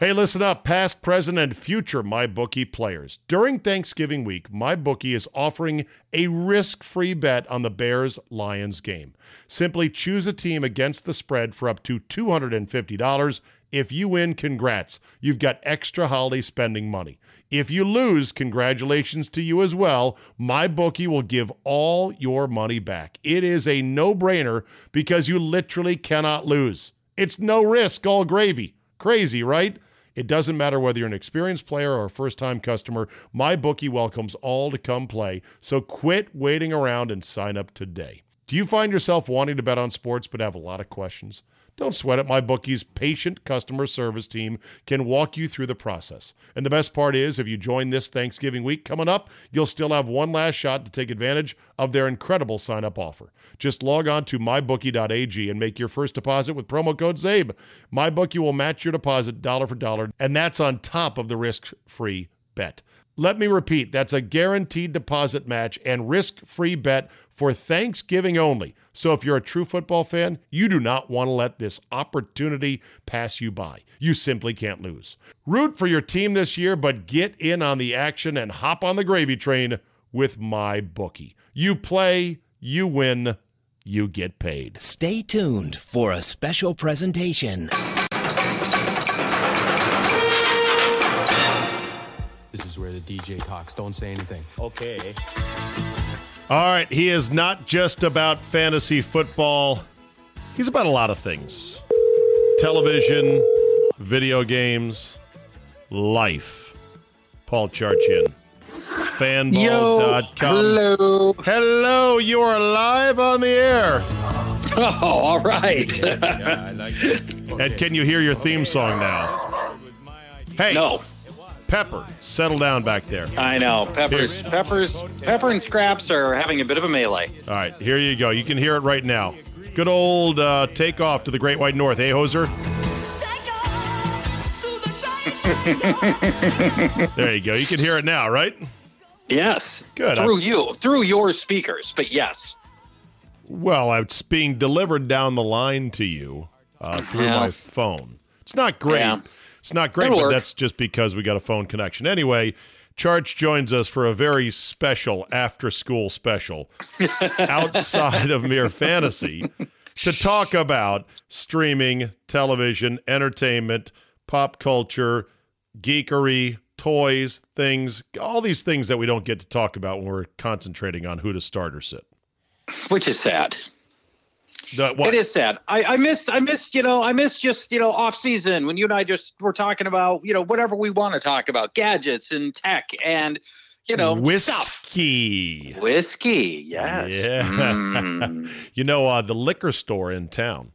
Hey, listen up, past, present, and future MyBookie players. During Thanksgiving week, MyBookie is offering a risk free bet on the Bears Lions game. Simply choose a team against the spread for up to $250. If you win, congrats. You've got extra holiday spending money. If you lose, congratulations to you as well. MyBookie will give all your money back. It is a no brainer because you literally cannot lose. It's no risk, all gravy. Crazy, right? It doesn't matter whether you're an experienced player or a first time customer, my bookie welcomes all to come play. So quit waiting around and sign up today. Do you find yourself wanting to bet on sports but have a lot of questions? Don't sweat it. My bookie's patient customer service team can walk you through the process. And the best part is, if you join this Thanksgiving week coming up, you'll still have one last shot to take advantage of their incredible sign up offer. Just log on to mybookie.ag and make your first deposit with promo code CZABE. MyBookie will match your deposit dollar for dollar, and that's on top of the risk free bet. Let me repeat that's a guaranteed deposit match and risk free bet for Thanksgiving only. So if you're a true football fan, you do not want to let this opportunity pass you by. You simply can't lose. Root for your team this year, but get in on the action and hop on the gravy train with my bookie. You play, you win, you get paid. Stay tuned for a special presentation. This is where the DJ talks. Don't say anything. Okay. All right, he is not just about fantasy football. He's about a lot of things. Television, video games, life. Paul Charchian. Fanball.com. Hello. Hello, you are live on the air. Oh, all right. And can you hear your theme song now? Hey, no, Pepper, settle down back there. I know. Peppers, Peppers, Pepper and Scraps are having a bit of a melee. All right, here you go. You can hear it right now. Good old uh, takeoff to the Great White North. Hey, Hoser. there you go. You can hear it now, right? Yes. Good. Through you, through your speakers, but yes. Well, it's being delivered down the line to you uh, through Yeah. my phone. It's not great. Yeah. It's not great, That'll but work. that's just because we got a phone connection. Anyway, Charch joins us for a very special after school special outside of mere fantasy to talk about streaming, television, entertainment, pop culture, geekery, toys, things, all these things that we don't get to talk about when we're concentrating on who to start or sit. Which is sad. The, what? It is sad. I, I missed. I missed. You know. I missed just you know off season when you and I just were talking about you know whatever we want to talk about, gadgets and tech and you know stuff. whiskey. Whiskey. Yes. Yeah. Mm. You know, uh, the liquor store in town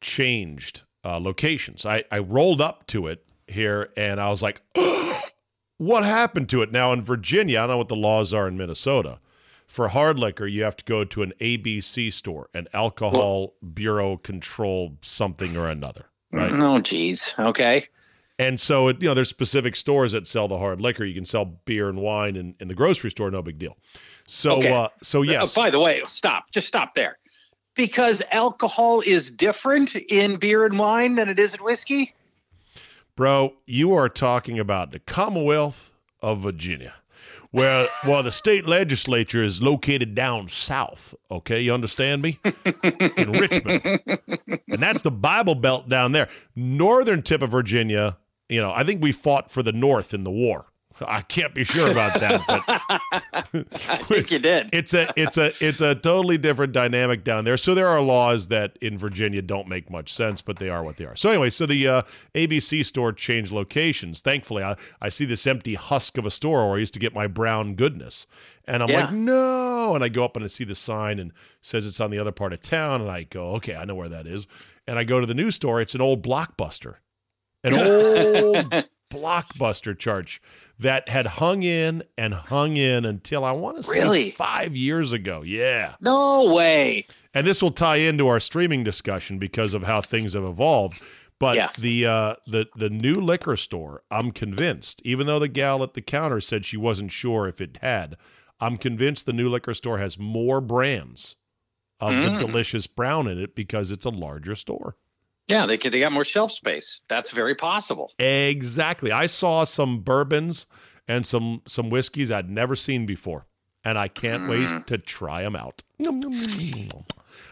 changed uh, locations. I, I rolled up to it here and I was like, what happened to it? Now in Virginia, I don't know what the laws are in Minnesota. For hard liquor, you have to go to an ABC store, an alcohol bureau control something or another. Right. Oh, geez. Okay. And so, it, you know, there's specific stores that sell the hard liquor. You can sell beer and wine in, in the grocery store, no big deal. So, Okay. uh, so yes, Uh, by the way, stop. Just stop there. Because alcohol is different in beer and wine than it is in whiskey. bro, you are talking about the Commonwealth of Virginia, where well, the state legislature is located down south. Okay, you understand me? in Richmond, and that's the Bible Belt down there. Northern tip of Virginia. You know, I think we fought for the North in the war. I can't be sure about that, but I think you did. it's a it's a it's a totally different dynamic down there. So there are laws that in Virginia don't make much sense, but they are what they are. So anyway, so the uh, ABC store changed locations. Thankfully, I, I see this empty husk of a store where I used to get my brown goodness, and I'm Yeah. like, no. And I go up and I see the sign and says it's on the other part of town, and I go, okay, I know where that is. And I go to the new store. It's an old blockbuster, an old blockbuster church that had hung in and hung in until I want to say Really? five years ago. Yeah. no way. And this will tie into our streaming discussion because of how things have evolved. But Yeah. the uh, the the new liquor store, I'm convinced, even though the gal at the counter said she wasn't sure if it had, I'm convinced the new liquor store has more brands of Mm. the delicious brown in it because it's a larger store. Yeah, they could. They got more shelf space. That's very possible. Exactly. I saw some bourbons and some some whiskeys I'd never seen before, and I can't wait Mm. to try them out.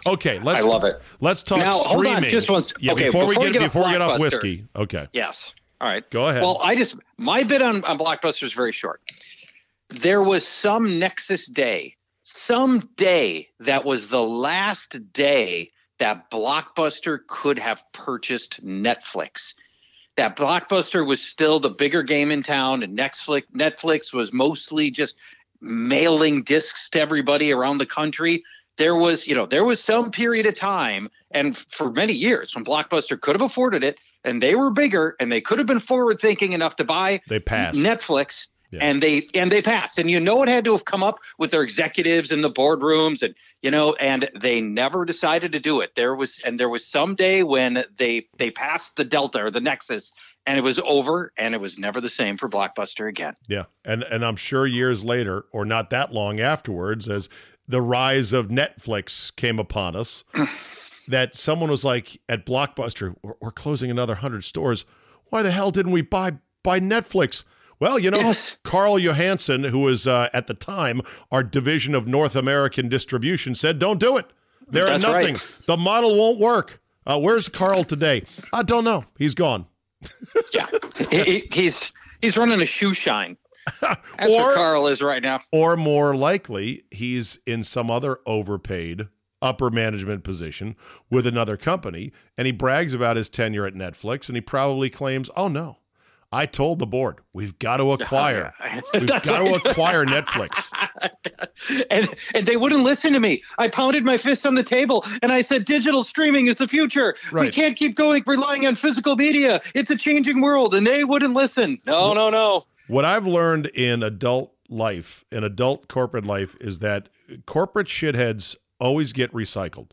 Okay, let's I love it. let's talk Now, hold on, just one yeah, okay, before, we before get we get off before we get off whiskey. Okay, Yes. All right. go ahead. Well, I just my bit on, on Blockbuster is very short. There was some Nexus day, some day that was the last day that Blockbuster could have purchased Netflix. That Blockbuster was still the bigger game in town, and Netflix Netflix was mostly just mailing discs to everybody around the country. There was, you know, there was some period of time, and for many years, when Blockbuster could have afforded it, and they were bigger, and they could have been forward thinking enough to buy they passed. Netflix, Yeah. and they and they passed. And you know it had to have come up with their executives in the boardrooms, and you know, and they never decided to do it. There was and there was some day when they they passed the Delta or the Nexus, and it was over, and it was never the same for Blockbuster again. Yeah, and and I'm sure years later, or not that long afterwards, as the rise of Netflix came upon us, that someone was like at Blockbuster, we're, we're closing another hundred stores. Why the hell didn't we buy buy Netflix? Well, you know, Yes. Carl Johansson, who was uh, at the time our division of North American distribution, said, "Don't do it. They're nothing. right. The model won't work." Uh, where's Carl today? I don't know. He's gone. Yeah, He- he- he's he's running a shoe shine. That's Or- where Carl is right now. Or more likely, he's in some other overpaid upper management position with another company, and he brags about his tenure at Netflix, and he probably claims, "Oh no, I told the board we've got to oh, acquire, we've got to acquire Netflix." and and they wouldn't listen to me. I pounded my fist on the table and I said, "Digital streaming is the future. We can't keep going relying on physical media. It's a changing world." And they wouldn't listen. No, no, no. What I've learned in adult life, in adult corporate life, is that corporate shitheads always get recycled.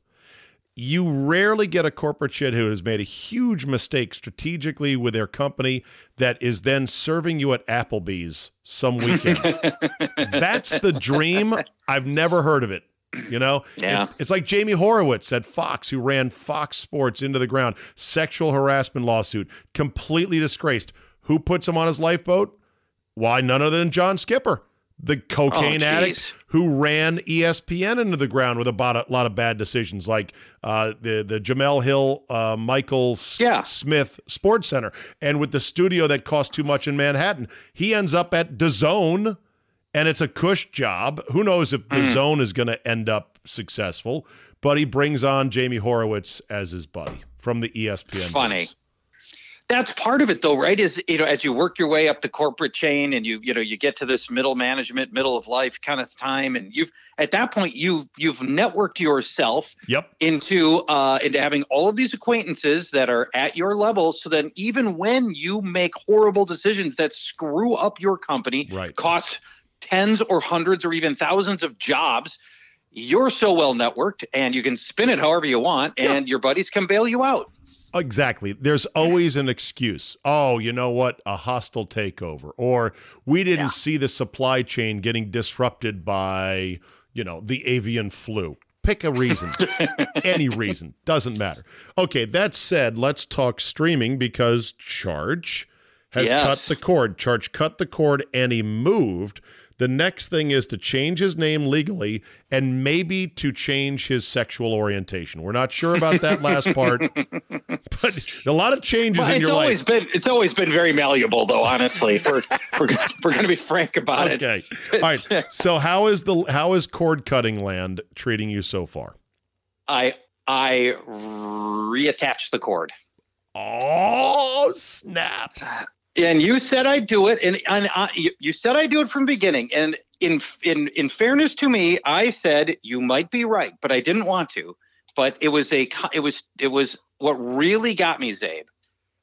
You rarely get a corporate shithead who has made a huge mistake strategically with their company that is then serving you at Applebee's some weekend. That's the dream. I've never heard of it. You know, Yeah. It- it's like Jamie Horowitz at Fox, who ran Fox Sports into the ground, sexual harassment lawsuit, completely disgraced. Who puts him on his lifeboat? Why, none other than John Skipper, the cocaine Oh, addict who ran ESPN into the ground with a lot of bad decisions, like uh, the the Jemele Hill uh, Michael S- Yeah. Smith Sports Center, and with the studio that cost too much in Manhattan, he ends up at DAZN, and it's a cush job. Who knows if Mm. DAZN is going to end up successful? But he brings on Jamie Horowitz as his buddy from the ESPN. Funny. That's part of it, though, right? Is you know, as you work your way up the corporate chain, and you you know, you get to this middle management, middle of life kind of time, and you've at that point you've you've networked yourself Yep. into uh, into having all of these acquaintances that are at your level, so that even when you make horrible decisions that screw up your company, Right. cost tens or hundreds or even thousands of jobs, you're so well networked, and you can spin it however you want, and your buddies can bail you out. Exactly. There's always an excuse. Oh, you know what? A hostile takeover. Or we didn't Yeah. see the supply chain getting disrupted by, you know, the avian flu. Pick a reason. Any reason. Doesn't matter. Okay, that said, let's talk streaming because Charch has Yes. cut the cord. Charch cut the cord and he moved. The next thing is to change his name legally and maybe to change his sexual orientation. We're not sure about that last part, but a lot of changes Well, in it's your always life. been it's always been very malleable, though. Honestly, we're we're, going to be frank about it. Okay. All right. So how is the how is cord cutting land treating you so far? I I reattached the cord. Oh, snap. And you said I'd do it, and, and I, you, said I'd do it from beginning. And in in in fairness to me, I said you might be right, but I didn't want to. But it was a it was it was what really got me, Czabe,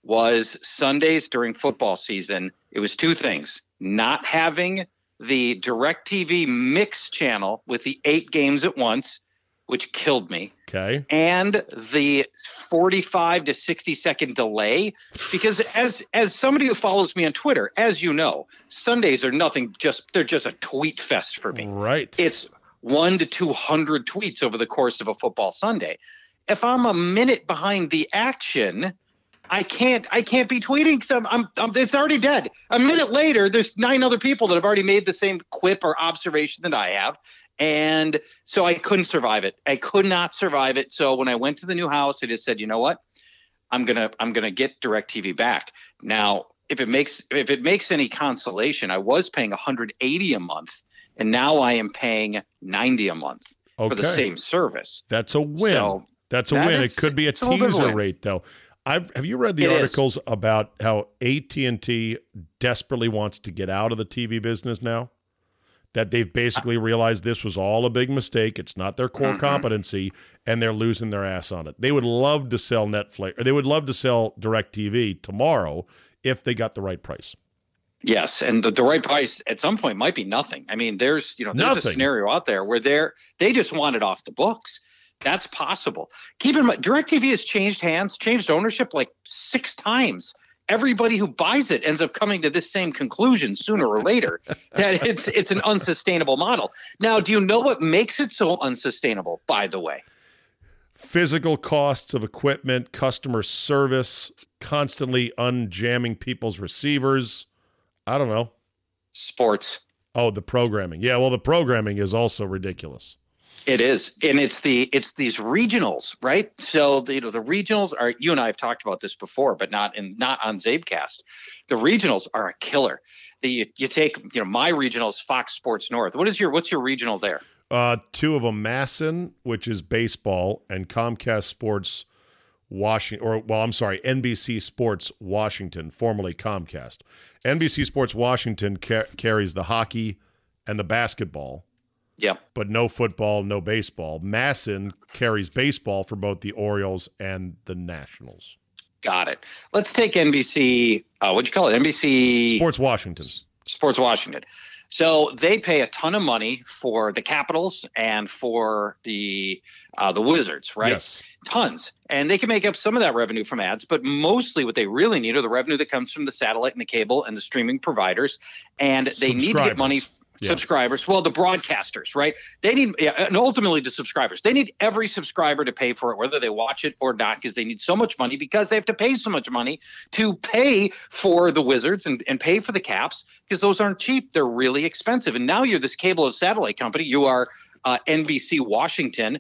was Sundays during football season. It was two things: not having the Directv mix channel with the eight games at once, which killed me Okay. and the 45 to 60 second delay because as as somebody who follows me on twitter as you know sundays are nothing just they're just a tweet fest for me Right. it's 1 to 200 tweets over the course of a football sunday if I'm a minute behind the action, I can't I can't be tweeting some I'm, I'm it's already dead. A minute later, there's nine other people that have already made the same quip or observation that I have. And so I couldn't survive it. I could not survive it. So when I went to the new house, I just said, you know what? I'm gonna I'm gonna get DirecTV back. Now, if it makes if it makes any consolation, I was paying 180 a month, and now I am paying 90 a month Okay. for the same service. That's a win. So That's a that win. is- It could be a it's a little bit of a teaser rate though. I've, have you read the It is. articles about how AT&T desperately wants to get out of the TV business now? That they've basically realized this was all a big mistake. It's not their core Mhm. competency, and they're losing their ass on it. They would love to sell Netflix, or they would love to sell DirecTV tomorrow if they got the right price. Yes, and the, the right price at some point might be nothing. I mean, there's you know there's Nothing. a scenario out there where they're they just want it off the books. That's possible. Keep in mind, DirecTV has changed hands, changed ownership like six times. Everybody who buys it ends up coming to this same conclusion sooner or later that it's it's an unsustainable model. Now, do you know what makes it so unsustainable? By the way, Physical costs of equipment, customer service, constantly unjamming people's receivers. I don't know. sports. Oh, the programming. Yeah, well, the programming is also ridiculous. It is, and it's the it's these regionals, right? So the, you know the regionals are. You and I have talked about this before, but not in not on CzabeCast. The regionals are a killer. The, you, you take you know my regionals, Fox Sports North. What is your what's your regional there? Uh, two of them, MASN, which is baseball, and Comcast Sports Washington, or well, I'm sorry, NBC Sports Washington, formerly Comcast. NBC Sports Washington ca- carries the hockey and the basketball, Yep. but no football, no baseball. MASN carries baseball for both the Orioles and the Nationals. Got it. Let's take NBC. Uh, what'd you call it? NBC Sports Washington. Sports Washington. So they pay a ton of money for the Capitals and for the uh, the Wizards, right? Yes. tons and they can make up some of that revenue from ads but mostly what they really need are the revenue that comes from the satellite and the cable and the streaming providers and they need to get money. Yeah. subscribers well the broadcasters right? They need yeah, and ultimately the subscribers. They need every subscriber to pay for it whether they watch it or not because they need so much money because they have to pay so much money to pay for the wizards and, and pay for the caps because those aren't cheap. They're really expensive. And now you're this cable of satellite company. You are uh, nbc washington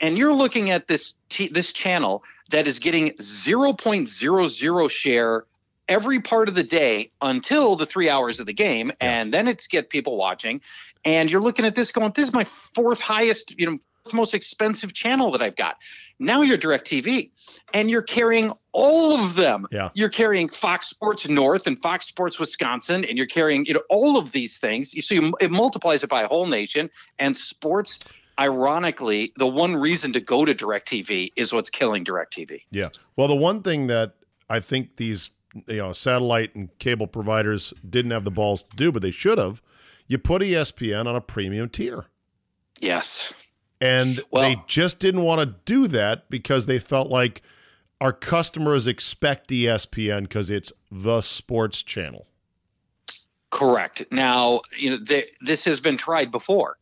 and you're looking at this t- this channel that is getting 0.00 share every part of the day until the three hours of the game, and then it's get people watching. And you're looking at this going, this is my fourth highest, you know, fourth most expensive channel that I've got. Now you're DirecTV, and you're carrying all of them. Yeah. You're carrying Fox Sports North and Fox Sports Wisconsin, and you're carrying you know all of these things. You see, it multiplies it by a whole nation, and sports. Ironically, the one reason to go to DirecTV is what's killing DirecTV. Yeah. Well, the one thing that I think these you know satellite and cable providers didn't have the balls to do, but they should have, you put ESPN on a premium tier. Yes. And Well- they just didn't want to do that because they felt like our customers expect ESPN because it's the sports channel. Correct. Now, you know, th- this has been tried before.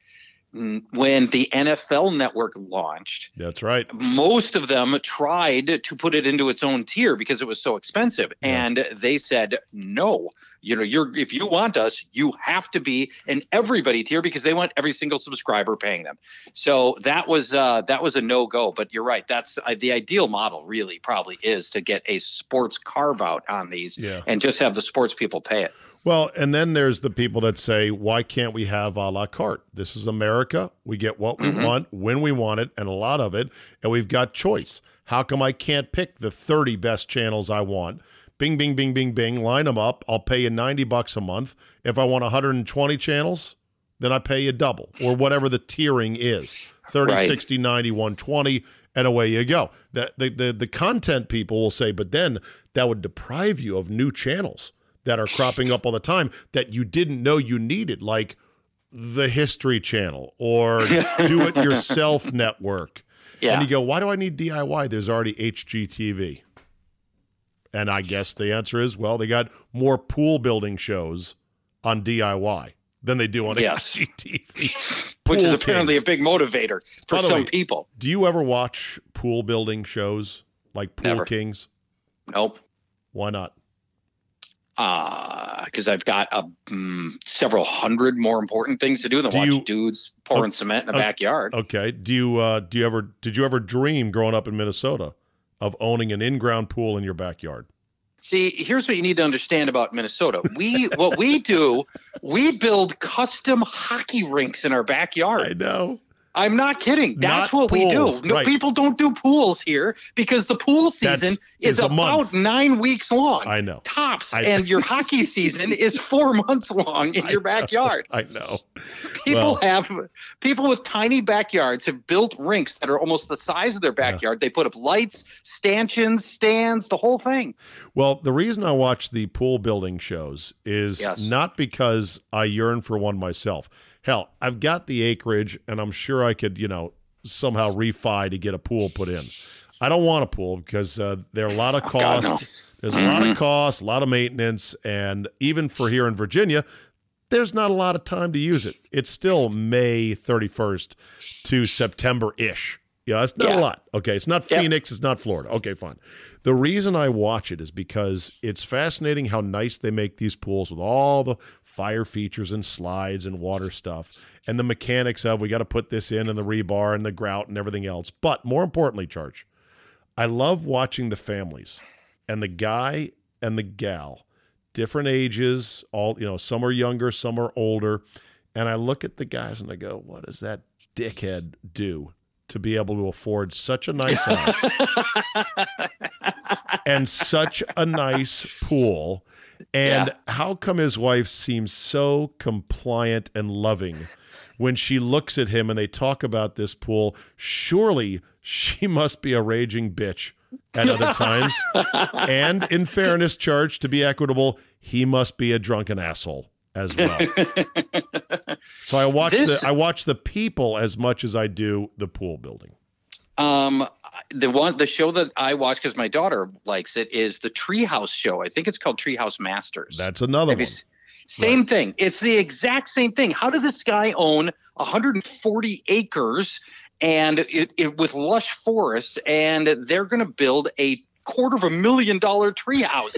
When the NFL network launched, That's right. most of them tried to put it into its own tier because it was so expensive Yeah. and they said no you know you're if you want us you have to be in everybody tier because they want every single subscriber paying them so that was uh that was a no go but you're right that's uh, the ideal model really probably is to get a sports carve out on these Yeah. and just have the sports people pay it Well, and then there's the people that say, why can't we have a la carte? This is America. We get what we Mhm. want when we want it, and a lot of it, and we've got choice. How come I can't pick the 30 best channels I want? Bing, bing, bing, bing, bing, line them up. I'll pay you 90 bucks a month. If I want 120 channels, then I pay you double or whatever the tiering is 30, Right. 60, 90, 120, and away you go. The, the, the, the content people will say, but then that would deprive you of new channels that are cropping up all the time that you didn't know you needed, like the History Channel or Do It Yourself Network. yeah And you go, why do I need DIY? There's already HGTV. And I guess the answer is, well, they got more pool building shows on DIY than they do on Yes. HGTV. which is apparently kings. a big motivator for some way, people. Do you ever watch pool building shows like Pool Never. Kings? Nope. Why not? Because I've got a, mm, several hundred more important things to do than Do watch you- dudes pouring Oh, cement in a oh, backyard. Okay. Do you uh do you ever did you ever dream growing up in Minnesota of owning an in-ground pool in your backyard? See, here's what you need to understand about Minnesota. We what we do, we build custom hockey rinks in our backyard. I know. I'm not kidding. That's Not what pools, we do. No, right. people don't do pools here because the pool That's- season is is, a month. about nine weeks long. I know. tops, I- and your hockey season is four months long in I your know. backyard. I know. People Well- have people with tiny backyards have built rinks that are almost the size of their backyard. They put up lights, stanchions, stands, the whole thing. Well, the reason I watch the pool building shows is Yes. not because I yearn for one myself. Hell, I've got the acreage and I'm sure I could, you know, somehow refi to get a pool put in. I don't want a pool because uh, there are a lot of Oh, God, no. There's a lot of cost, a lot of maintenance, and even for here in Virginia, there's not a lot of time to use it. It's still May 31st to September ish. Yeah, it's not a lot. Okay, it's not. Phoenix, it's not Florida. Okay, fine. The reason I watch it is because it's fascinating how nice they make these pools with all the fire features and slides and water stuff and the mechanics of we got to put this in and the rebar and the grout and everything else. But more importantly, Charch, I love watching the families and the guy and the gal, different ages, all, you know, some are younger, some are older. And I look at the guys and I go, what does that dickhead do to be able to afford such a nice house? and such a nice pool. And how come his wife seems so compliant and loving when she looks at him and they talk about this pool? Surely she must be a raging bitch at other times. and in fairness, Charch, to be equitable, he must be a drunken asshole as well. so I watch This- the I watch the people as much as I do the pool building. Um, the one the show that I watch because my daughter likes it is the Treehouse show. I think it's called Treehouse Masters. That's another Have one. s- Same thing. It's the exact same thing. How does this guy own 140 acres and it, it with lush forests, and they're going to build a quarter of a million dollar treehouse?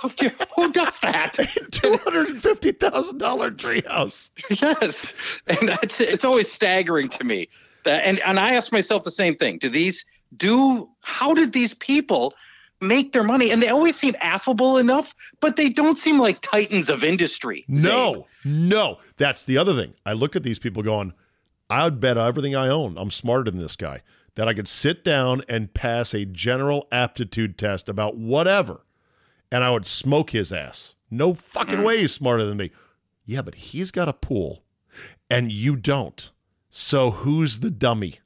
Who does that? Two hundred and fifty thousand dollar treehouse. yes, and that's it's always staggering to me. That and and I ask myself the same thing. Do these do? How did these people? Make their money, and they always seem affable enough, but they don't seem like titans of industry. No, no. That's the other thing. I look at these people going, I would bet everything I own. I'm smarter than this guy. That I could sit down and pass a general aptitude test about whatever, and I would smoke his ass. No fucking way he's smarter than me. Yeah, but he's got a pool, and you don't. So who's the dummy?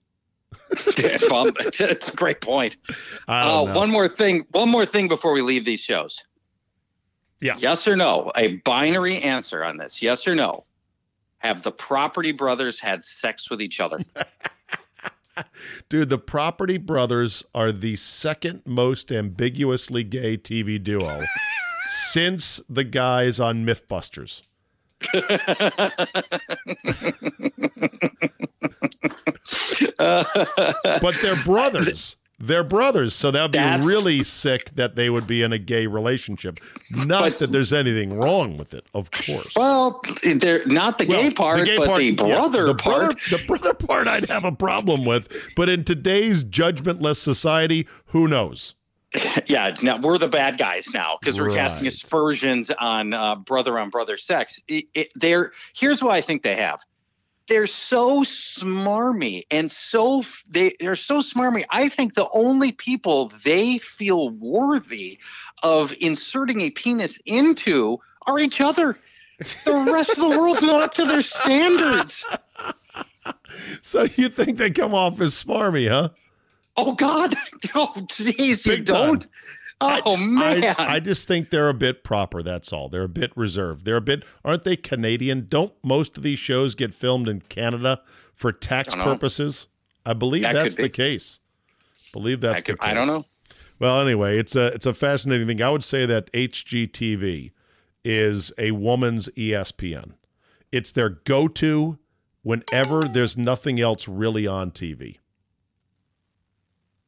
well, it's a great point. Uh, one more thing. One more thing before we leave these shows. Yeah. Yes or no? A binary answer on this. Yes or no? Have the Property Brothers had sex with each other? Dude, the Property Brothers are the second most ambiguously gay TV duo since the guys on Mythbusters. But they're brothers. They're brothers, so that would be That's- really sick that they would be in a gay relationship. Not But- that there's anything wrong with it, of course. well, they're not the Well, gay part, gay but part- the yeah, brother the part. brother, the brother part, I'd have a problem with. But in today's judgmentless society, who knows? yeah, now we're the bad guys now because we're casting aspersions on uh, brother on brother sex. It, it, they're here's what I think they have. They're so smarmy and so they they're so smarmy. I think the only people they feel worthy of inserting a penis into are each other. The rest of the world's not up to their standards. So you think they come off as smarmy, huh? Oh God! Oh jeez, you Big time. Oh man! I, I just think they're a bit proper. That's all. They're a bit reserved. They're a bit. Aren't they Canadian? Don't most of these shows get filmed in Canada for tax purposes? I believe That that's could the be. case. Believe that's I, could, the case. I don't know. Well, anyway, it's a it's a fascinating thing. I would say that HGTV is a woman's ESPN. It's their go-to whenever there's nothing else really on TV.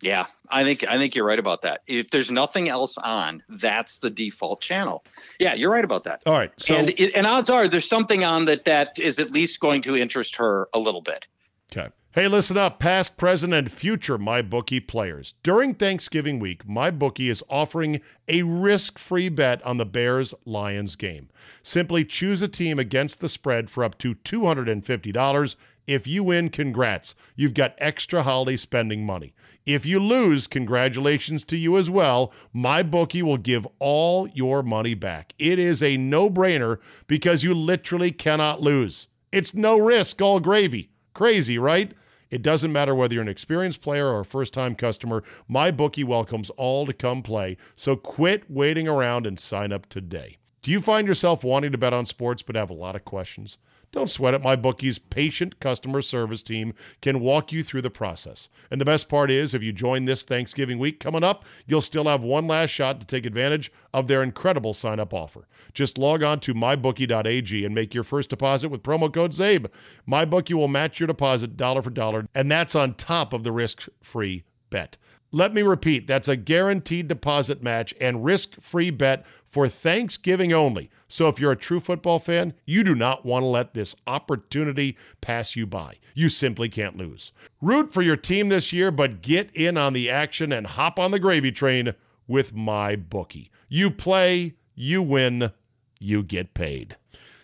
Yeah, I think I think you're right about that. If there's nothing else on, that's the default channel. Yeah, you're right about that. All right. So and it, and odds are there's something on that that is at least going to interest her a little bit. Okay. Hey, listen up, past, present, and future MyBookie players. During Thanksgiving week, MyBookie is offering a risk free bet on the Bears Lions game. Simply choose a team against the spread for up to $250. If you win, congrats. You've got extra holiday spending money. If you lose, congratulations to you as well. My bookie will give all your money back. It is a no brainer because you literally cannot lose. It's no risk, all gravy. Crazy, right? It doesn't matter whether you're an experienced player or a first time customer, my bookie welcomes all to come play. So quit waiting around and sign up today. Do you find yourself wanting to bet on sports but have a lot of questions? Don't sweat it. MyBookie's patient customer service team can walk you through the process. And the best part is, if you join this Thanksgiving week coming up, you'll still have one last shot to take advantage of their incredible sign up offer. Just log on to mybookie.ag and make your first deposit with promo code CZABE. MyBookie will match your deposit dollar for dollar, and that's on top of the risk free bet. Let me repeat that's a guaranteed deposit match and risk free bet for Thanksgiving only. So if you're a true football fan, you do not want to let this opportunity pass you by. You simply can't lose. Root for your team this year, but get in on the action and hop on the gravy train with my bookie. You play, you win, you get paid.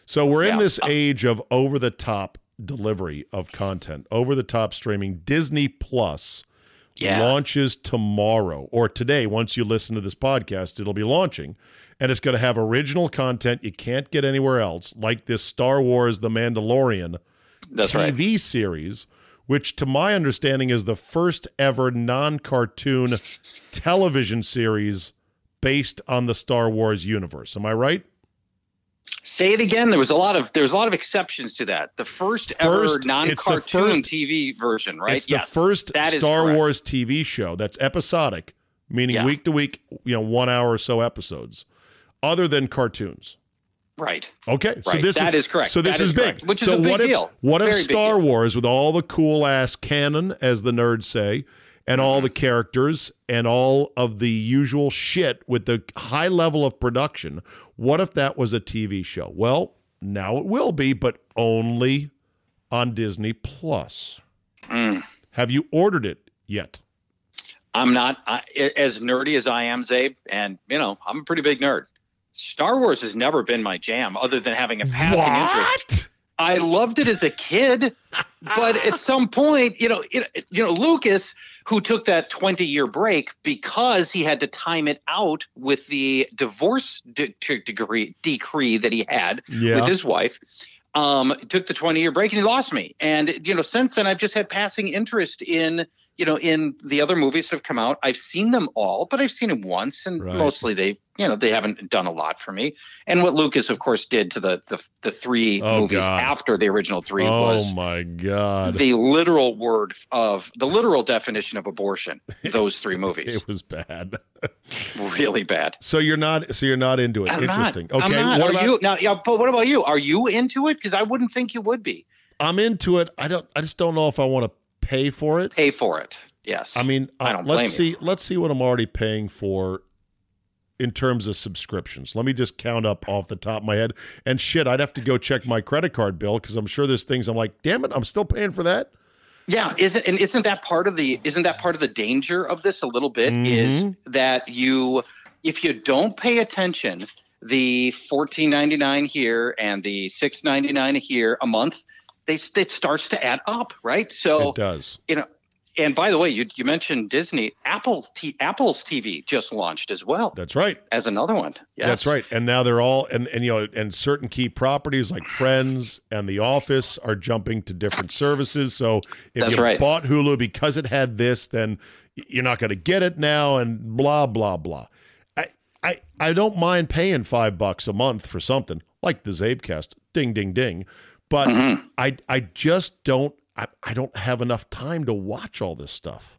So we're in Yeah. this age of over the top delivery of content, over the top streaming. Disney Plus Yeah. launches tomorrow or today. Once you listen to this podcast, it'll be launching. And it's going to have original content you can't get anywhere else, like this Star Wars The Mandalorian That's right. TV series, which, to my understanding, is the first ever non cartoon television series based on the Star Wars universe. Am I right? Say it again. There was a lot of there's a lot of exceptions to that. The first, ever First- the non-cartoon first- TV version, right? It's the yes, first that is Star correct. Wars TV show that's episodic, meaning Yeah. week to week, you know, one hour or so episodes, other than cartoons. Right. Okay, so this that is correct. So this is, is big, correct, which is so a big what if, deal. What if Very big Star. Wars, with all the cool ass canon, as the nerds say, and all Mm-hmm. the characters and all of the usual shit with the high level of production, what if that was a TV show? Well, now it will be, but only on Disney Plus. Mm. Have you ordered it yet? I'm not I, as nerdy as I am, Czabe, and you know I'm a pretty big nerd. Star Wars has never been my jam, other than having a passing interest. What? I loved it as a kid, but at some point, you know, it, you know, Lucas, who took that 20 year break because he had to time it out with the divorce de- de- degree decree that he had Yeah. with his wife. Um, took the 20 year break and he lost me. And you know, since then I've just had passing interest in, you know, in the other movies that have come out. I've seen them all, but I've seen them once and Right. mostly they, you know, they haven't done a lot for me. And what Lucas of course did to the the, the three Oh, movies God. after the original three Oh was my God. the literal word of the literal definition of abortion. Those three movies. It was bad. really bad. So you're not so you're not into it. I'm Interesting. Not, Okay. What Are about you now? Yeah, but what about you? Are you into it? Because I wouldn't think you would be. I'm into it. I don't. I just don't know if I want to pay for it. Pay for it. Yes. I mean, I uh, don't let's you. see. Let's see what I'm already paying for in terms of subscriptions. Let me just count up off the top of my head. And shit, I'd have to go check my credit card bill because I'm sure there's things I'm like, damn it, I'm still paying for that. Yeah, isn't and isn't that part of the isn't that part of the danger of this a little bit is Mhm. that you if you don't pay attention, the fourteen ninety nine here and the six ninety nine here a month, they it starts to add up, right? So it does. you know, and by the way, you you mentioned Disney, Apple T, Apple's TV just launched as well That's right. as another one. Yes. That's right. And now they're all and and you know and certain key properties like Friends and The Office are jumping to different services. So if That's you right. bought Hulu because it had this, then you're not going to get it now, and blah blah blah. I I I don't mind paying five bucks a month for something like the CzabeCast. Ding ding ding. But Mhm. I I just don't I, I don't have enough time to watch all this stuff.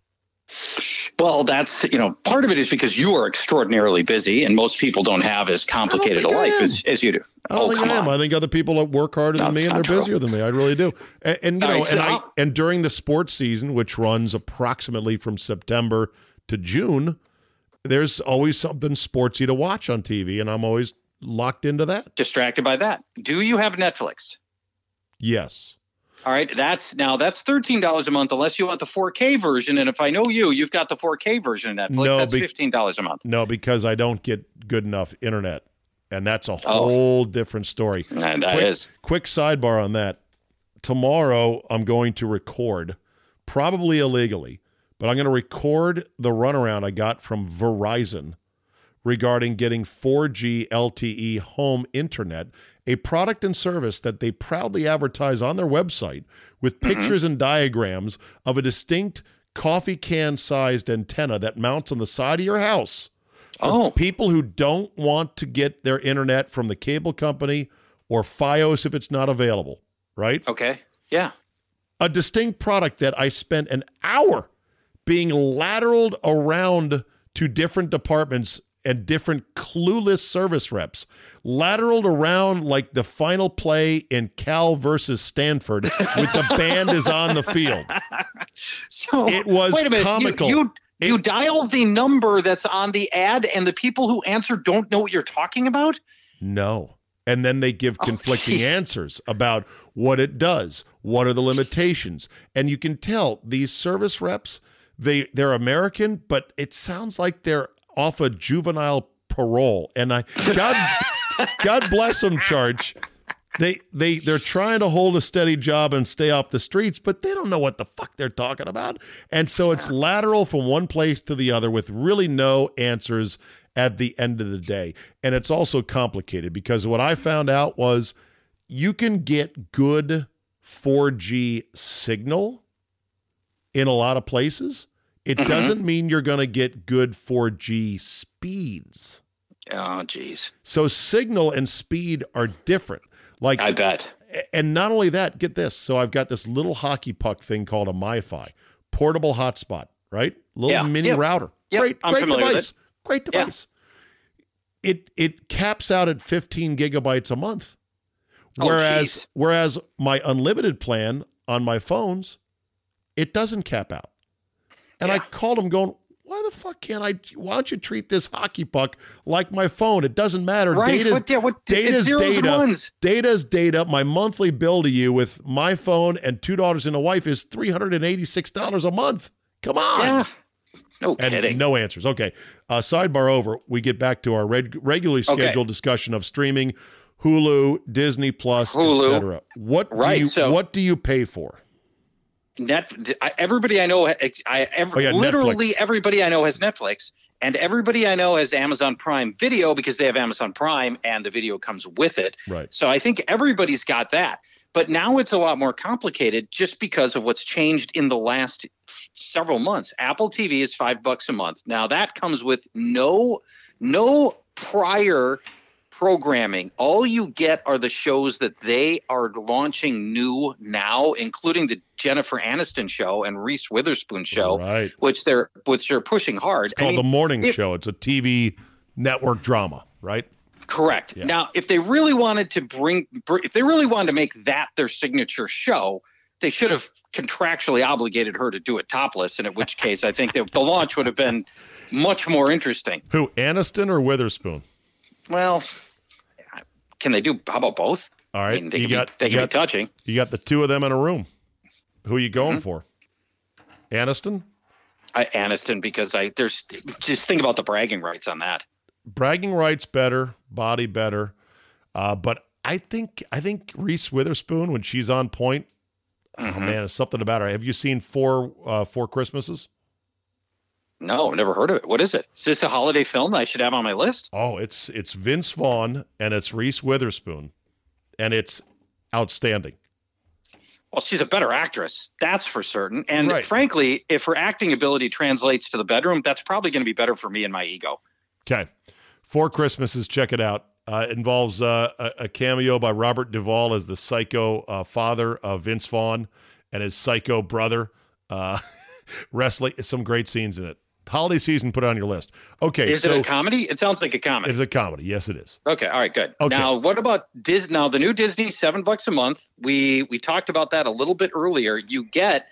Well, that's you know part of it is because you are extraordinarily busy, and most people don't have as complicated a life as, as you do. I don't oh, think I am. on. I think other people work harder No, than me and they're true. busier than me. I really do. And, and you All know, right, and so I I'll- and during the sports season, which runs approximately from September to June, there's always something sportsy to watch on TV, and I'm always locked into that. Distracted by that. Do you have Netflix? Yes. All right, that's now that's thirteen dollars a month unless you want the 4K version. And if I know you, you've got the 4K version of Netflix. No, that's be- fifteen dollars a month. No, because I don't get good enough internet, and that's a Oh. whole different story. And that quick, is quick sidebar on that. Tomorrow, I'm going to record, probably illegally, but I'm going to record the runaround I got from Verizon regarding getting 4G LTE home internet, a product and service that they proudly advertise on their website with mm-hmm. pictures and diagrams of a distinct coffee can sized antenna that mounts on the side of your house for Oh. people who don't want to get their internet from the cable company or Fios if it's not available, right? okay. Yeah. A distinct product that I spent an hour being lateraled around to different departments and different clueless service reps, lateraled around like the final play in Cal versus Stanford with the band is on the field. So It was wait a minute. comical. You you, It- dial the number that's on the ad, and the people who answer don't know what you're talking about. No. And then they give Oh, conflicting geez. answers about what it does, what are the limitations. And you can tell these service reps, they they're American, but it sounds like they're off a juvenile parole. And I God God bless them, Charch. They they they're trying to hold a steady job and stay off the streets, but they don't know what the fuck they're talking about. And so it's lateral from one place to the other with really no answers at the end of the day. And it's also complicated because what I found out was you can get good 4G signal in a lot of places. It Mhm. doesn't mean you're going to get good 4G speeds. Oh, geez. So signal and speed are different. Like I bet. and not only that, get this. So I've got this little hockey puck thing called a MiFi, portable hotspot, right? Little Yeah, mini yeah. router. Yep, great, I'm great device. Great Yeah. device. It it caps out at 15 gigabytes a month. Oh, Whereas geez. whereas my unlimited plan on my phones, it doesn't cap out. And I called him going, why the fuck can't I? Why don't you treat this hockey puck like my phone? It doesn't matter. Right. Data's what, yeah, what, data's data. Data's data. My monthly bill to you with my phone and two daughters and a wife is three hundred and eighty-six dollars a month. Come on. Yeah. No And kidding. no answers. Okay. Uh, sidebar over. We get back to our reg- regularly Okay. scheduled discussion of streaming, Hulu, Disney Plus, etc. What do Right, you so- What do you pay for? Net, everybody I know, I, ev- Oh, yeah, literally Netflix. everybody I know has Netflix, and everybody I know has Amazon Prime Video because they have Amazon Prime and the video comes with it. Right. So I think everybody's got that. But now it's a lot more complicated just because of what's changed in the last several months. Apple TV is five bucks a month. Now that comes with no no prior programming. All you get are the shows that they are launching new now, including the Jennifer Aniston show and Reese Witherspoon show, Right. which they're which they're pushing hard. It's called I mean, the morning if- show. It's a TV network drama. Right. Correct. Yeah. Now, if they really wanted to bring, if they really wanted to make that their signature show, they should have contractually obligated her to do it topless. And in which case, I think that the launch would have been much more interesting. Who? Aniston or Witherspoon? Well, can they do? How about both? All right, I mean, they you can, got be, they you got be touching. you got the two of them in a room. Who are you going Mm-hmm. for? Aniston. I, Aniston, because I there's just think about the bragging rights on that. bragging rights better, body better. Uh, but I think I think Reese Witherspoon when she's on point, oh Mhm. man, it's something about her. Have you seen four uh, four Christmases? No, I've never heard of it. What is it? Is this a holiday film I should have on my list? Oh, it's it's Vince Vaughn and it's Reese Witherspoon, and it's outstanding. Well, she's a better actress, that's for certain. And Right. frankly, if her acting ability translates to the bedroom, that's probably going to be better for me and my ego. Okay, Four Christmases, check it out. Uh, it involves uh, a, a cameo by Robert Duvall as the psycho uh, father of Vince Vaughn and his psycho brother uh, wrestling. Some great scenes in it. Holiday season, put it on your list. Okay, Is so it a comedy? It sounds like a comedy. it's a comedy. Yes, it is. Okay, all right, good. Okay. Now, what about Disney? Now, the new Disney, seven bucks a month. We we talked about that a little bit earlier. You get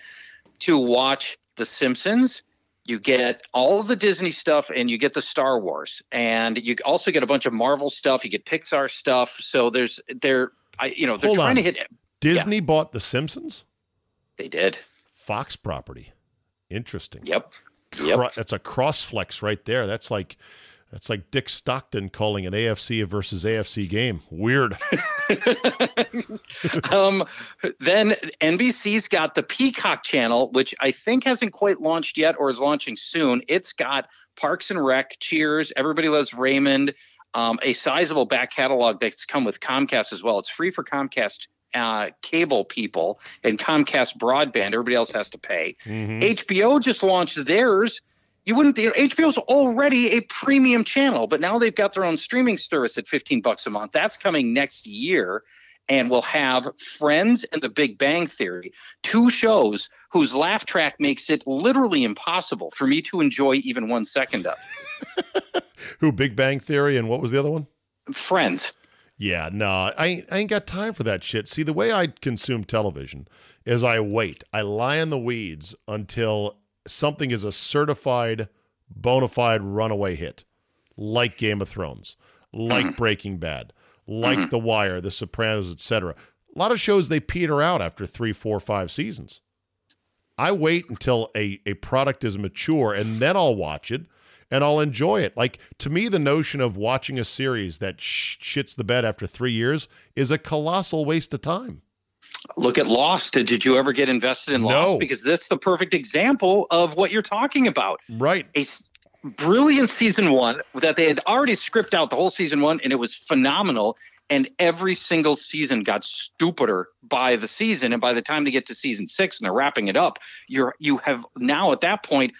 to watch The Simpsons. You get all of the Disney stuff, and you get the Star Wars, and you also get a bunch of Marvel stuff. You get Pixar stuff. So there's there, I you know they're Hold trying on. to hit. Disney bought The Simpsons, They did. Fox property. Interesting. Yep. Yep. That's a cross flex right there. That's like that's like Dick Stockton calling an AFC versus AFC game. Weird. um, then NBC's got the Peacock channel, which I think hasn't quite launched yet or is launching soon. It's got Parks and Rec, Cheers, Everybody Loves Raymond, um, a sizable back catalog that's come with Comcast as well. It's free for Comcast uh, cable people and Comcast broadband. Everybody else has to pay. Mhm. HBO just launched theirs. You wouldn't. You know, HBO's already a premium channel, but now they've got their own streaming service at 15 bucks a month. That's coming next year, and we'll have Friends and The Big Bang Theory, two shows whose laugh track makes it literally impossible for me to enjoy even one second of. Who Big Bang Theory and what was the other one? Friends. Yeah, no, I ain't, I ain't got time for that shit. See, the way I consume television is I wait. I lie in the weeds until something is a certified, bona fide runaway hit, like Game of Thrones, like mm-hmm. Breaking Bad, like mm-hmm. The Wire, The Sopranos, etc. A lot of shows they peter out after three, four, five seasons. I wait until a, a product is mature and then I'll watch it and I'll enjoy it. Like to me, the notion of watching a series that sh- shits the bed after three years is a colossal waste of time. Look at Lost. Did you ever get invested in Lost? No. Because that's the perfect example of what you're talking about. Right. a brilliant season one that they had already scripted out the whole season one and it was phenomenal and every single season got stupider by the season and by the time they get to season six and they're wrapping it up you're you have now at that point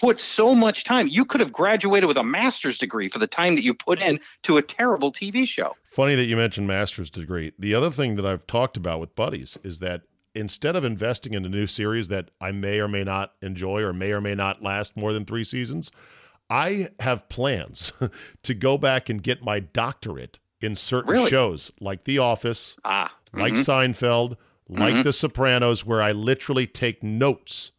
put so much time you could have graduated with a master's degree for the time that you put in to a terrible tv show Funny that you mentioned master's degree. The other thing that I've talked about with buddies is that instead of investing in a new series that I may or may not enjoy or may or may not last more than three seasons, I have plans to go back and get my doctorate in certain Really? shows like The Office, ah like mhm. Seinfeld, like The Sopranos, where I literally take notes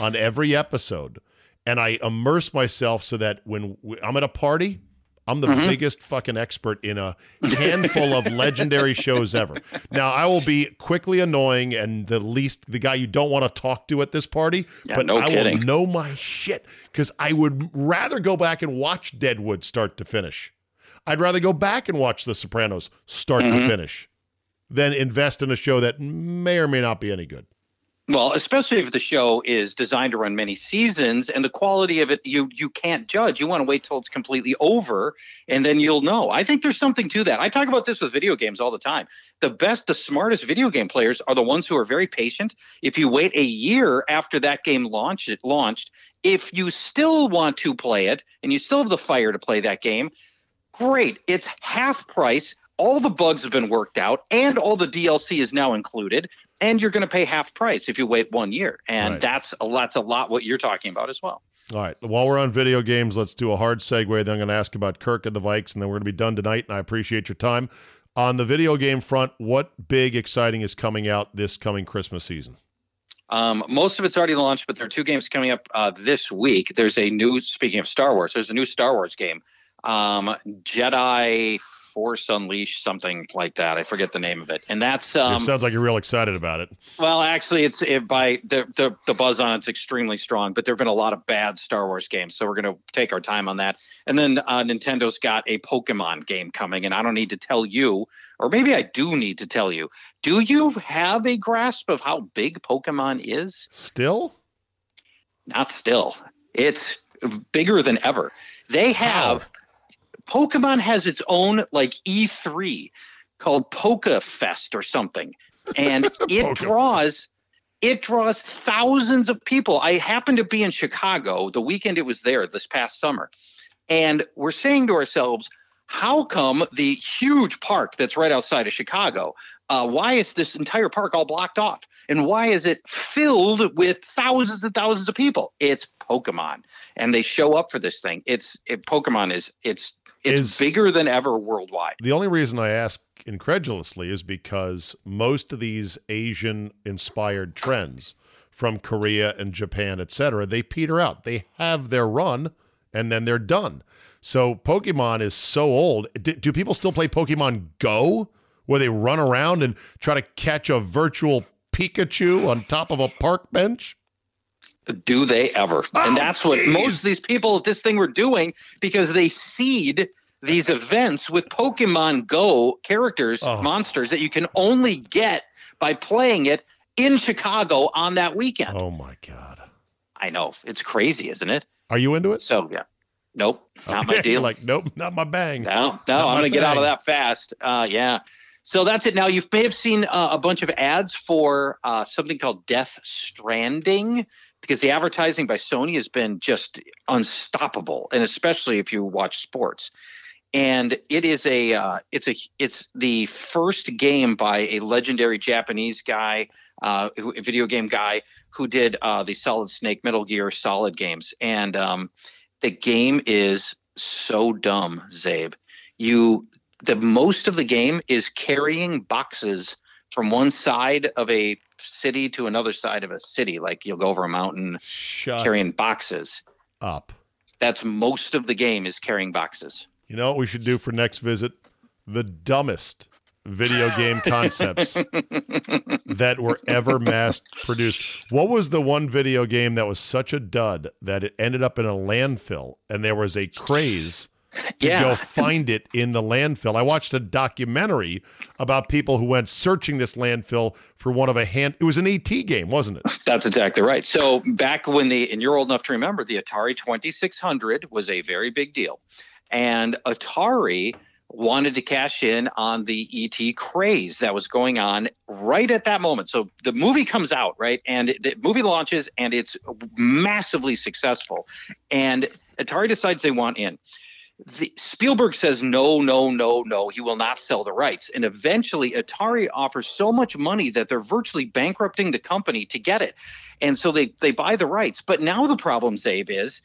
on every episode and I immerse myself so that when I'm at a party, I'm the biggest fucking expert in a handful of legendary shows ever. Now, I will be quickly annoying and the least the guy you don't want to talk to at this party, Yeah, but no I kidding. will know my shit because I would rather go back and watch Deadwood start to finish. I'd rather go back and watch The Sopranos start Mm-hmm. to finish than invest in a show that may or may not be any good. Well, especially if the show is designed to run many seasons and the quality of it you you can't judge. You want to wait till it's completely over and then you'll know. I think there's something to that. I talk about this with video games all the time. The best, the smartest video game players are the ones who are very patient. If you wait a year after that game launched it launched, if you still want to play it and you still have the fire to play that game, great. It's half price. All the bugs have been worked out, and all the DLC is now included, and you're going to pay half price if you wait one year. And Right. that's a that's a lot what you're talking about as well. All right. While we're on video games, let's do a hard segue. Then I'm going to ask about Kirk and the Vikes, and then we're going to be done tonight. And I appreciate your time. On the video game front, what big exciting is coming out this coming Christmas season? Um, most of it's already launched, but there are two games coming up uh, this week. There's a new, speaking of Star Wars, there's a new Star Wars game, um, Jedi Force Unleashed, something like that. I forget the name of it, and that's it um, sounds like you're real excited about it. Well, actually, it's it, by the, the the buzz on it's extremely strong, but there have been a lot of bad Star Wars games, so we're going to take our time on that. And then uh, Nintendo's got a Pokemon game coming, and I don't need to tell you, or maybe I do need to tell you. Do you have a grasp of how big Pokemon is? Still? Not still. It's bigger than ever. They have How? Pokemon has its own like E3 called Poke Fest or something. And it draws it draws thousands of people. I happened to be in Chicago the weekend it was there this past summer. And we're saying to ourselves, how come the huge park that's right outside of Chicago, uh, why is this entire park all blocked off? And why is it filled with thousands and thousands of people? It's Pokemon, and they show up for this thing. It's it, Pokemon is it's it's Is- bigger than ever worldwide. The only reason I ask incredulously is because most of these Asian inspired trends from Korea and Japan, et cetera, they peter out. They have their run and then they're done. So Pokemon is so old. Do, do people still play Pokemon Go where they run around and try to catch a virtual Pikachu on top of a park bench? Do they ever? Oh, and that's what most of these people at this thing were doing because they seed these events with Pokemon Go characters, Oh. monsters that you can only get by playing it in Chicago on that weekend. Oh my God. I know. It's crazy, isn't it? Are you into it? So, yeah. Nope. Not my Okay, deal. like, nope, not my bang. No, no, my I'm going to get out of that fast. Uh, yeah. So that's it. Now you may have seen uh, a bunch of ads for uh, something called Death Stranding because the advertising by Sony has been just unstoppable, and especially if you watch sports. And it is a uh, it's a it's the first game by a legendary Japanese guy, uh, who, video game guy who did uh, the Solid Snake, Metal Gear Solid games, and um, the game is so dumb, Czabe. You the most of the game is carrying boxes from one side of a city to another side of a city. Like you'll go over a mountain Shut carrying boxes. up. That's most of the game is carrying boxes. You know what we should do for next visit? The dumbest video game concepts that were ever mass produced. What was the one video game that was such a dud that it ended up in a landfill and there was a craze to Yeah. go find it in the landfill? I watched a documentary about people who went searching this landfill for one of a hand it was an ET game, wasn't it? That's exactly right. So back when the and you're old enough to remember the Atari 2600 was a very big deal. And Atari wanted to cash in on the ET craze that was going on right at that moment. So the movie comes out, right? And the movie launches and it's massively successful. And Atari decides they want in. The, Spielberg says no, no, no, no. He will not sell the rights, and eventually Atari offers so much money that they're virtually bankrupting the company to get it, and so they they buy the rights. But now the problem, Czabe, is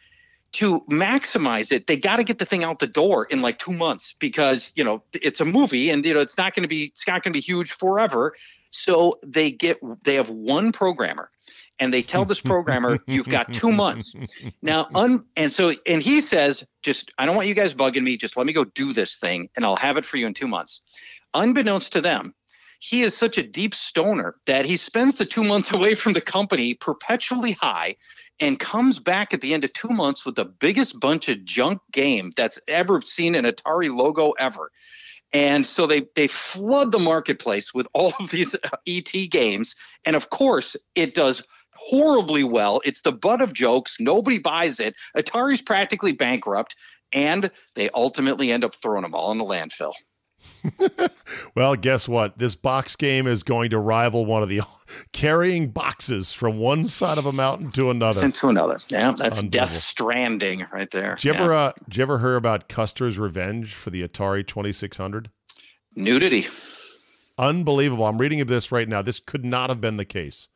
to maximize it. They got to get the thing out the door in like two months because you know it's a movie, and you know it's not going to be it's not going to be huge forever. So they get they have one programmer and they tell this programmer you've got two months. Now un, and so and he says just i don't want you guys bugging me. Just let me go do this thing and i'll have it for you in two months. Unbeknownst to them he is such a deep stoner that he spends the two months away from the company perpetually high and comes back at the end of two months with the biggest bunch of junk game that's ever seen an atari logo ever. And so they they flood the marketplace with all of these ET games, and of course it does horribly well. It's the butt of jokes. Nobody buys it. Atari's practically bankrupt, and they ultimately end up throwing them all in the landfill. Well, guess what? This box game is going to rival one of the carrying boxes from one side of a mountain to another. Into another. Yeah, that's Death Stranding right there. Did you Yeah. ever, uh, did you ever hear about Custer's Revenge for the Atari 2600? Nudity. Unbelievable. I'm reading of this right now. This could not have been the case.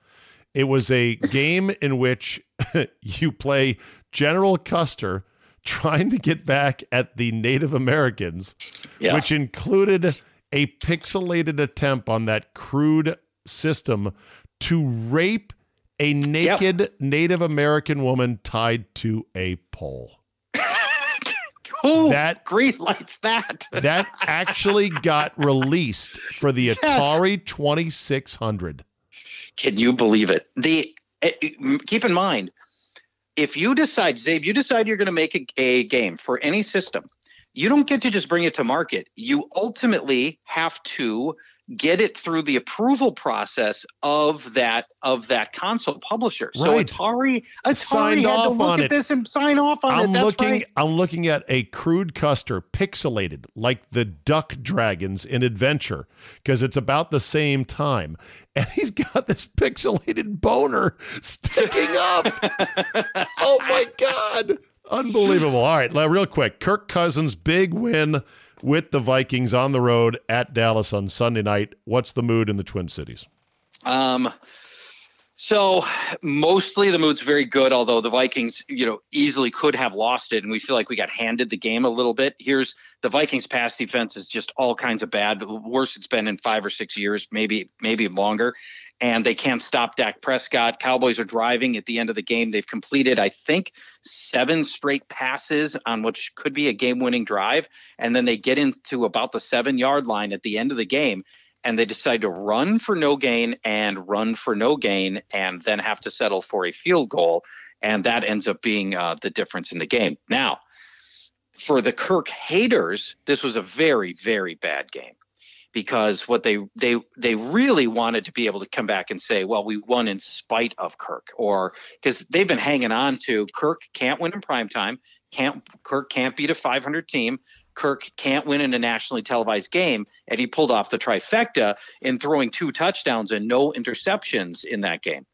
It was a game in which you play General Custer trying to get back at the Native Americans, Yeah. which included a pixelated attempt on that crude system to rape a naked Native American woman tied to a pole. Who That- green lights that? That actually got released for the Atari 2600. Can you believe it? The eh, eh, keep in mind, if you decide, Czabe, you decide you're going to make a, a game for any system, you don't get to just bring it to market. You ultimately have to get it through the approval process of that of that console publisher. So Right. Atari, Atari had to look at it. this and sign off on it. I'm That's looking right. I'm looking at a crude Custer pixelated like the duck dragons in Adventure because it's about the same time and he's got this pixelated boner sticking up. oh my god. Unbelievable. All right, real quick. Kirk Cousins big win with the Vikings on the road at Dallas on Sunday night. What's the mood in the Twin Cities? Um, So mostly the mood's very good, although the Vikings, you know, easily could have lost it, and we feel like we got handed the game a little bit. Here's the Vikings' pass defense is just all kinds of bad, worse it's been in five or six years, maybe maybe longer, and they can't stop Dak Prescott. Cowboys are driving at the end of the game. They've completed, I think, seven straight passes on which could be a game-winning drive, and then they get into about the seven-yard line at the end of the game and they decide to run for no gain and run for no gain and then have to settle for a field goal. And that ends up being uh, the difference in the game. Now, for the Kirk haters, this was a very, very bad game because what they they they really wanted to be able to come back and say, well, we won in spite of Kirk, or because they've been hanging on to Kirk can't win in prime time, can't Kirk can't beat a 500 team. Kirk can't win in a nationally televised game, and he pulled off the trifecta in throwing two touchdowns and no interceptions in that game.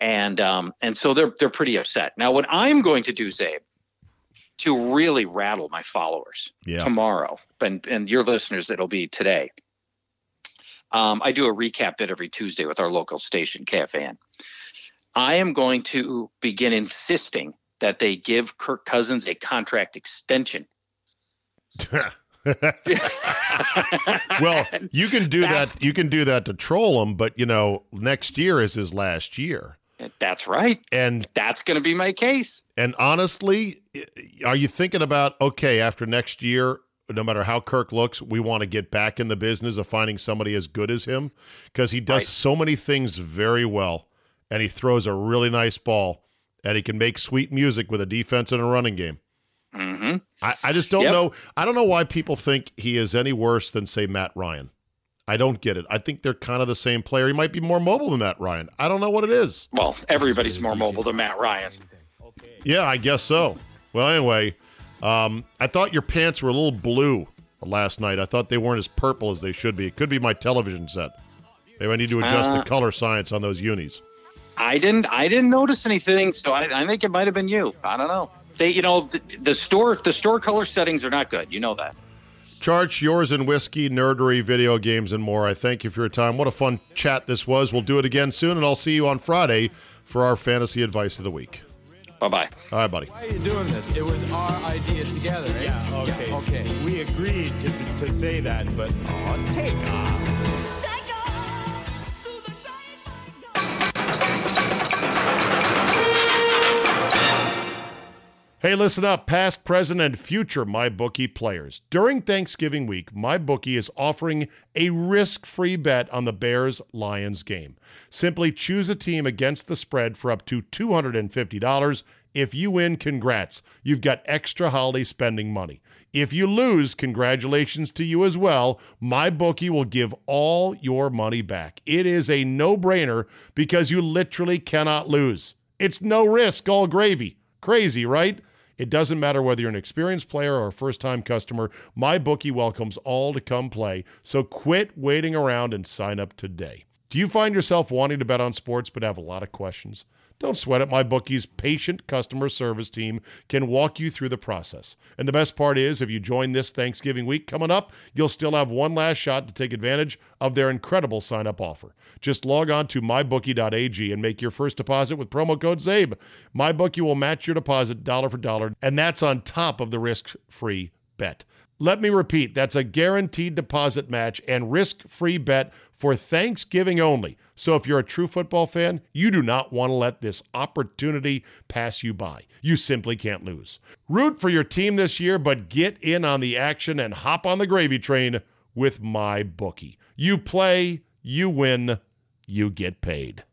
And um, and so they're they're pretty upset. Now, what I'm going to do, Czabe, to really rattle my followers Yeah. tomorrow, and and your listeners, it'll be today. Um, I do a recap bit every Tuesday with our local station, KFAN. I am going to begin insisting that they give Kirk Cousins a contract extension. well, you can do That's- that. You can do that to troll him, but you know, next year is his last year, That's right. and That's going to be my case. and honestly, are you thinking about okay after next year? No matter how Kirk looks, we want to get back in the business of finding somebody as good as him because he does Right. so many things very well, and he throws a really nice ball, and he can make sweet music with a defense and a running game. Hmm I, I just don't Yep. know. I don't know why people think he is any worse than say Matt Ryan. I don't get it. I think they're kind of the same player. He might be more mobile than Matt Ryan. I don't know what it is. Well, everybody's more mobile than Matt Ryan. Yeah, I guess so. Well, anyway, um, I thought your pants were a little blue last night. I thought they weren't as purple as they should be. It could be my television set. Maybe I need to adjust the Uh, color science on those unis. I didn't. I didn't notice anything, so I, I think it might have been you. I don't know. They, you know, the, the store, the store color settings are not good. You know that. Charch yours in whiskey, nerdery, video games, and more. I thank you for your time. What a fun chat this was. We'll do it again soon, and I'll see you on Friday for our fantasy advice of the week. Bye bye. All right, buddy. Why are you doing this? It was our idea together, right? Yeah, okay. okay. We agreed to, to say that, but oh, take off. Hey, listen up, past, present, and future MyBookie players. During Thanksgiving week, MyBookie is offering a risk free bet on the Bears Lions game. Simply choose a team against the spread for up to $250. If you win, congrats. You've got extra holiday spending money. If you lose, congratulations to you as well. MyBookie will give all your money back. It is a no brainer because you literally cannot lose. It's no risk, all gravy. Crazy, right? It doesn't matter whether you're an experienced player or a first time customer, MyBookie welcomes all to come play. So quit waiting around and sign up today. Do you find yourself wanting to bet on sports but have a lot of questions? Don't sweat it. MyBookie's patient customer service team can walk you through the process. And the best part is, if you join this Thanksgiving week coming up, you'll still have one last shot to take advantage of their incredible sign up offer. Just log on to mybookie.ag and make your first deposit with promo code CZABE. MyBookie will match your deposit dollar for dollar, and that's on top of the risk free bet. Let me repeat that's a guaranteed deposit match and risk free bet for Thanksgiving only. So if you're a true football fan, you do not want to let this opportunity pass you by. You simply can't lose. Root for your team this year, but get in on the action and hop on the gravy train with MyBookie. You play, you win, you get paid.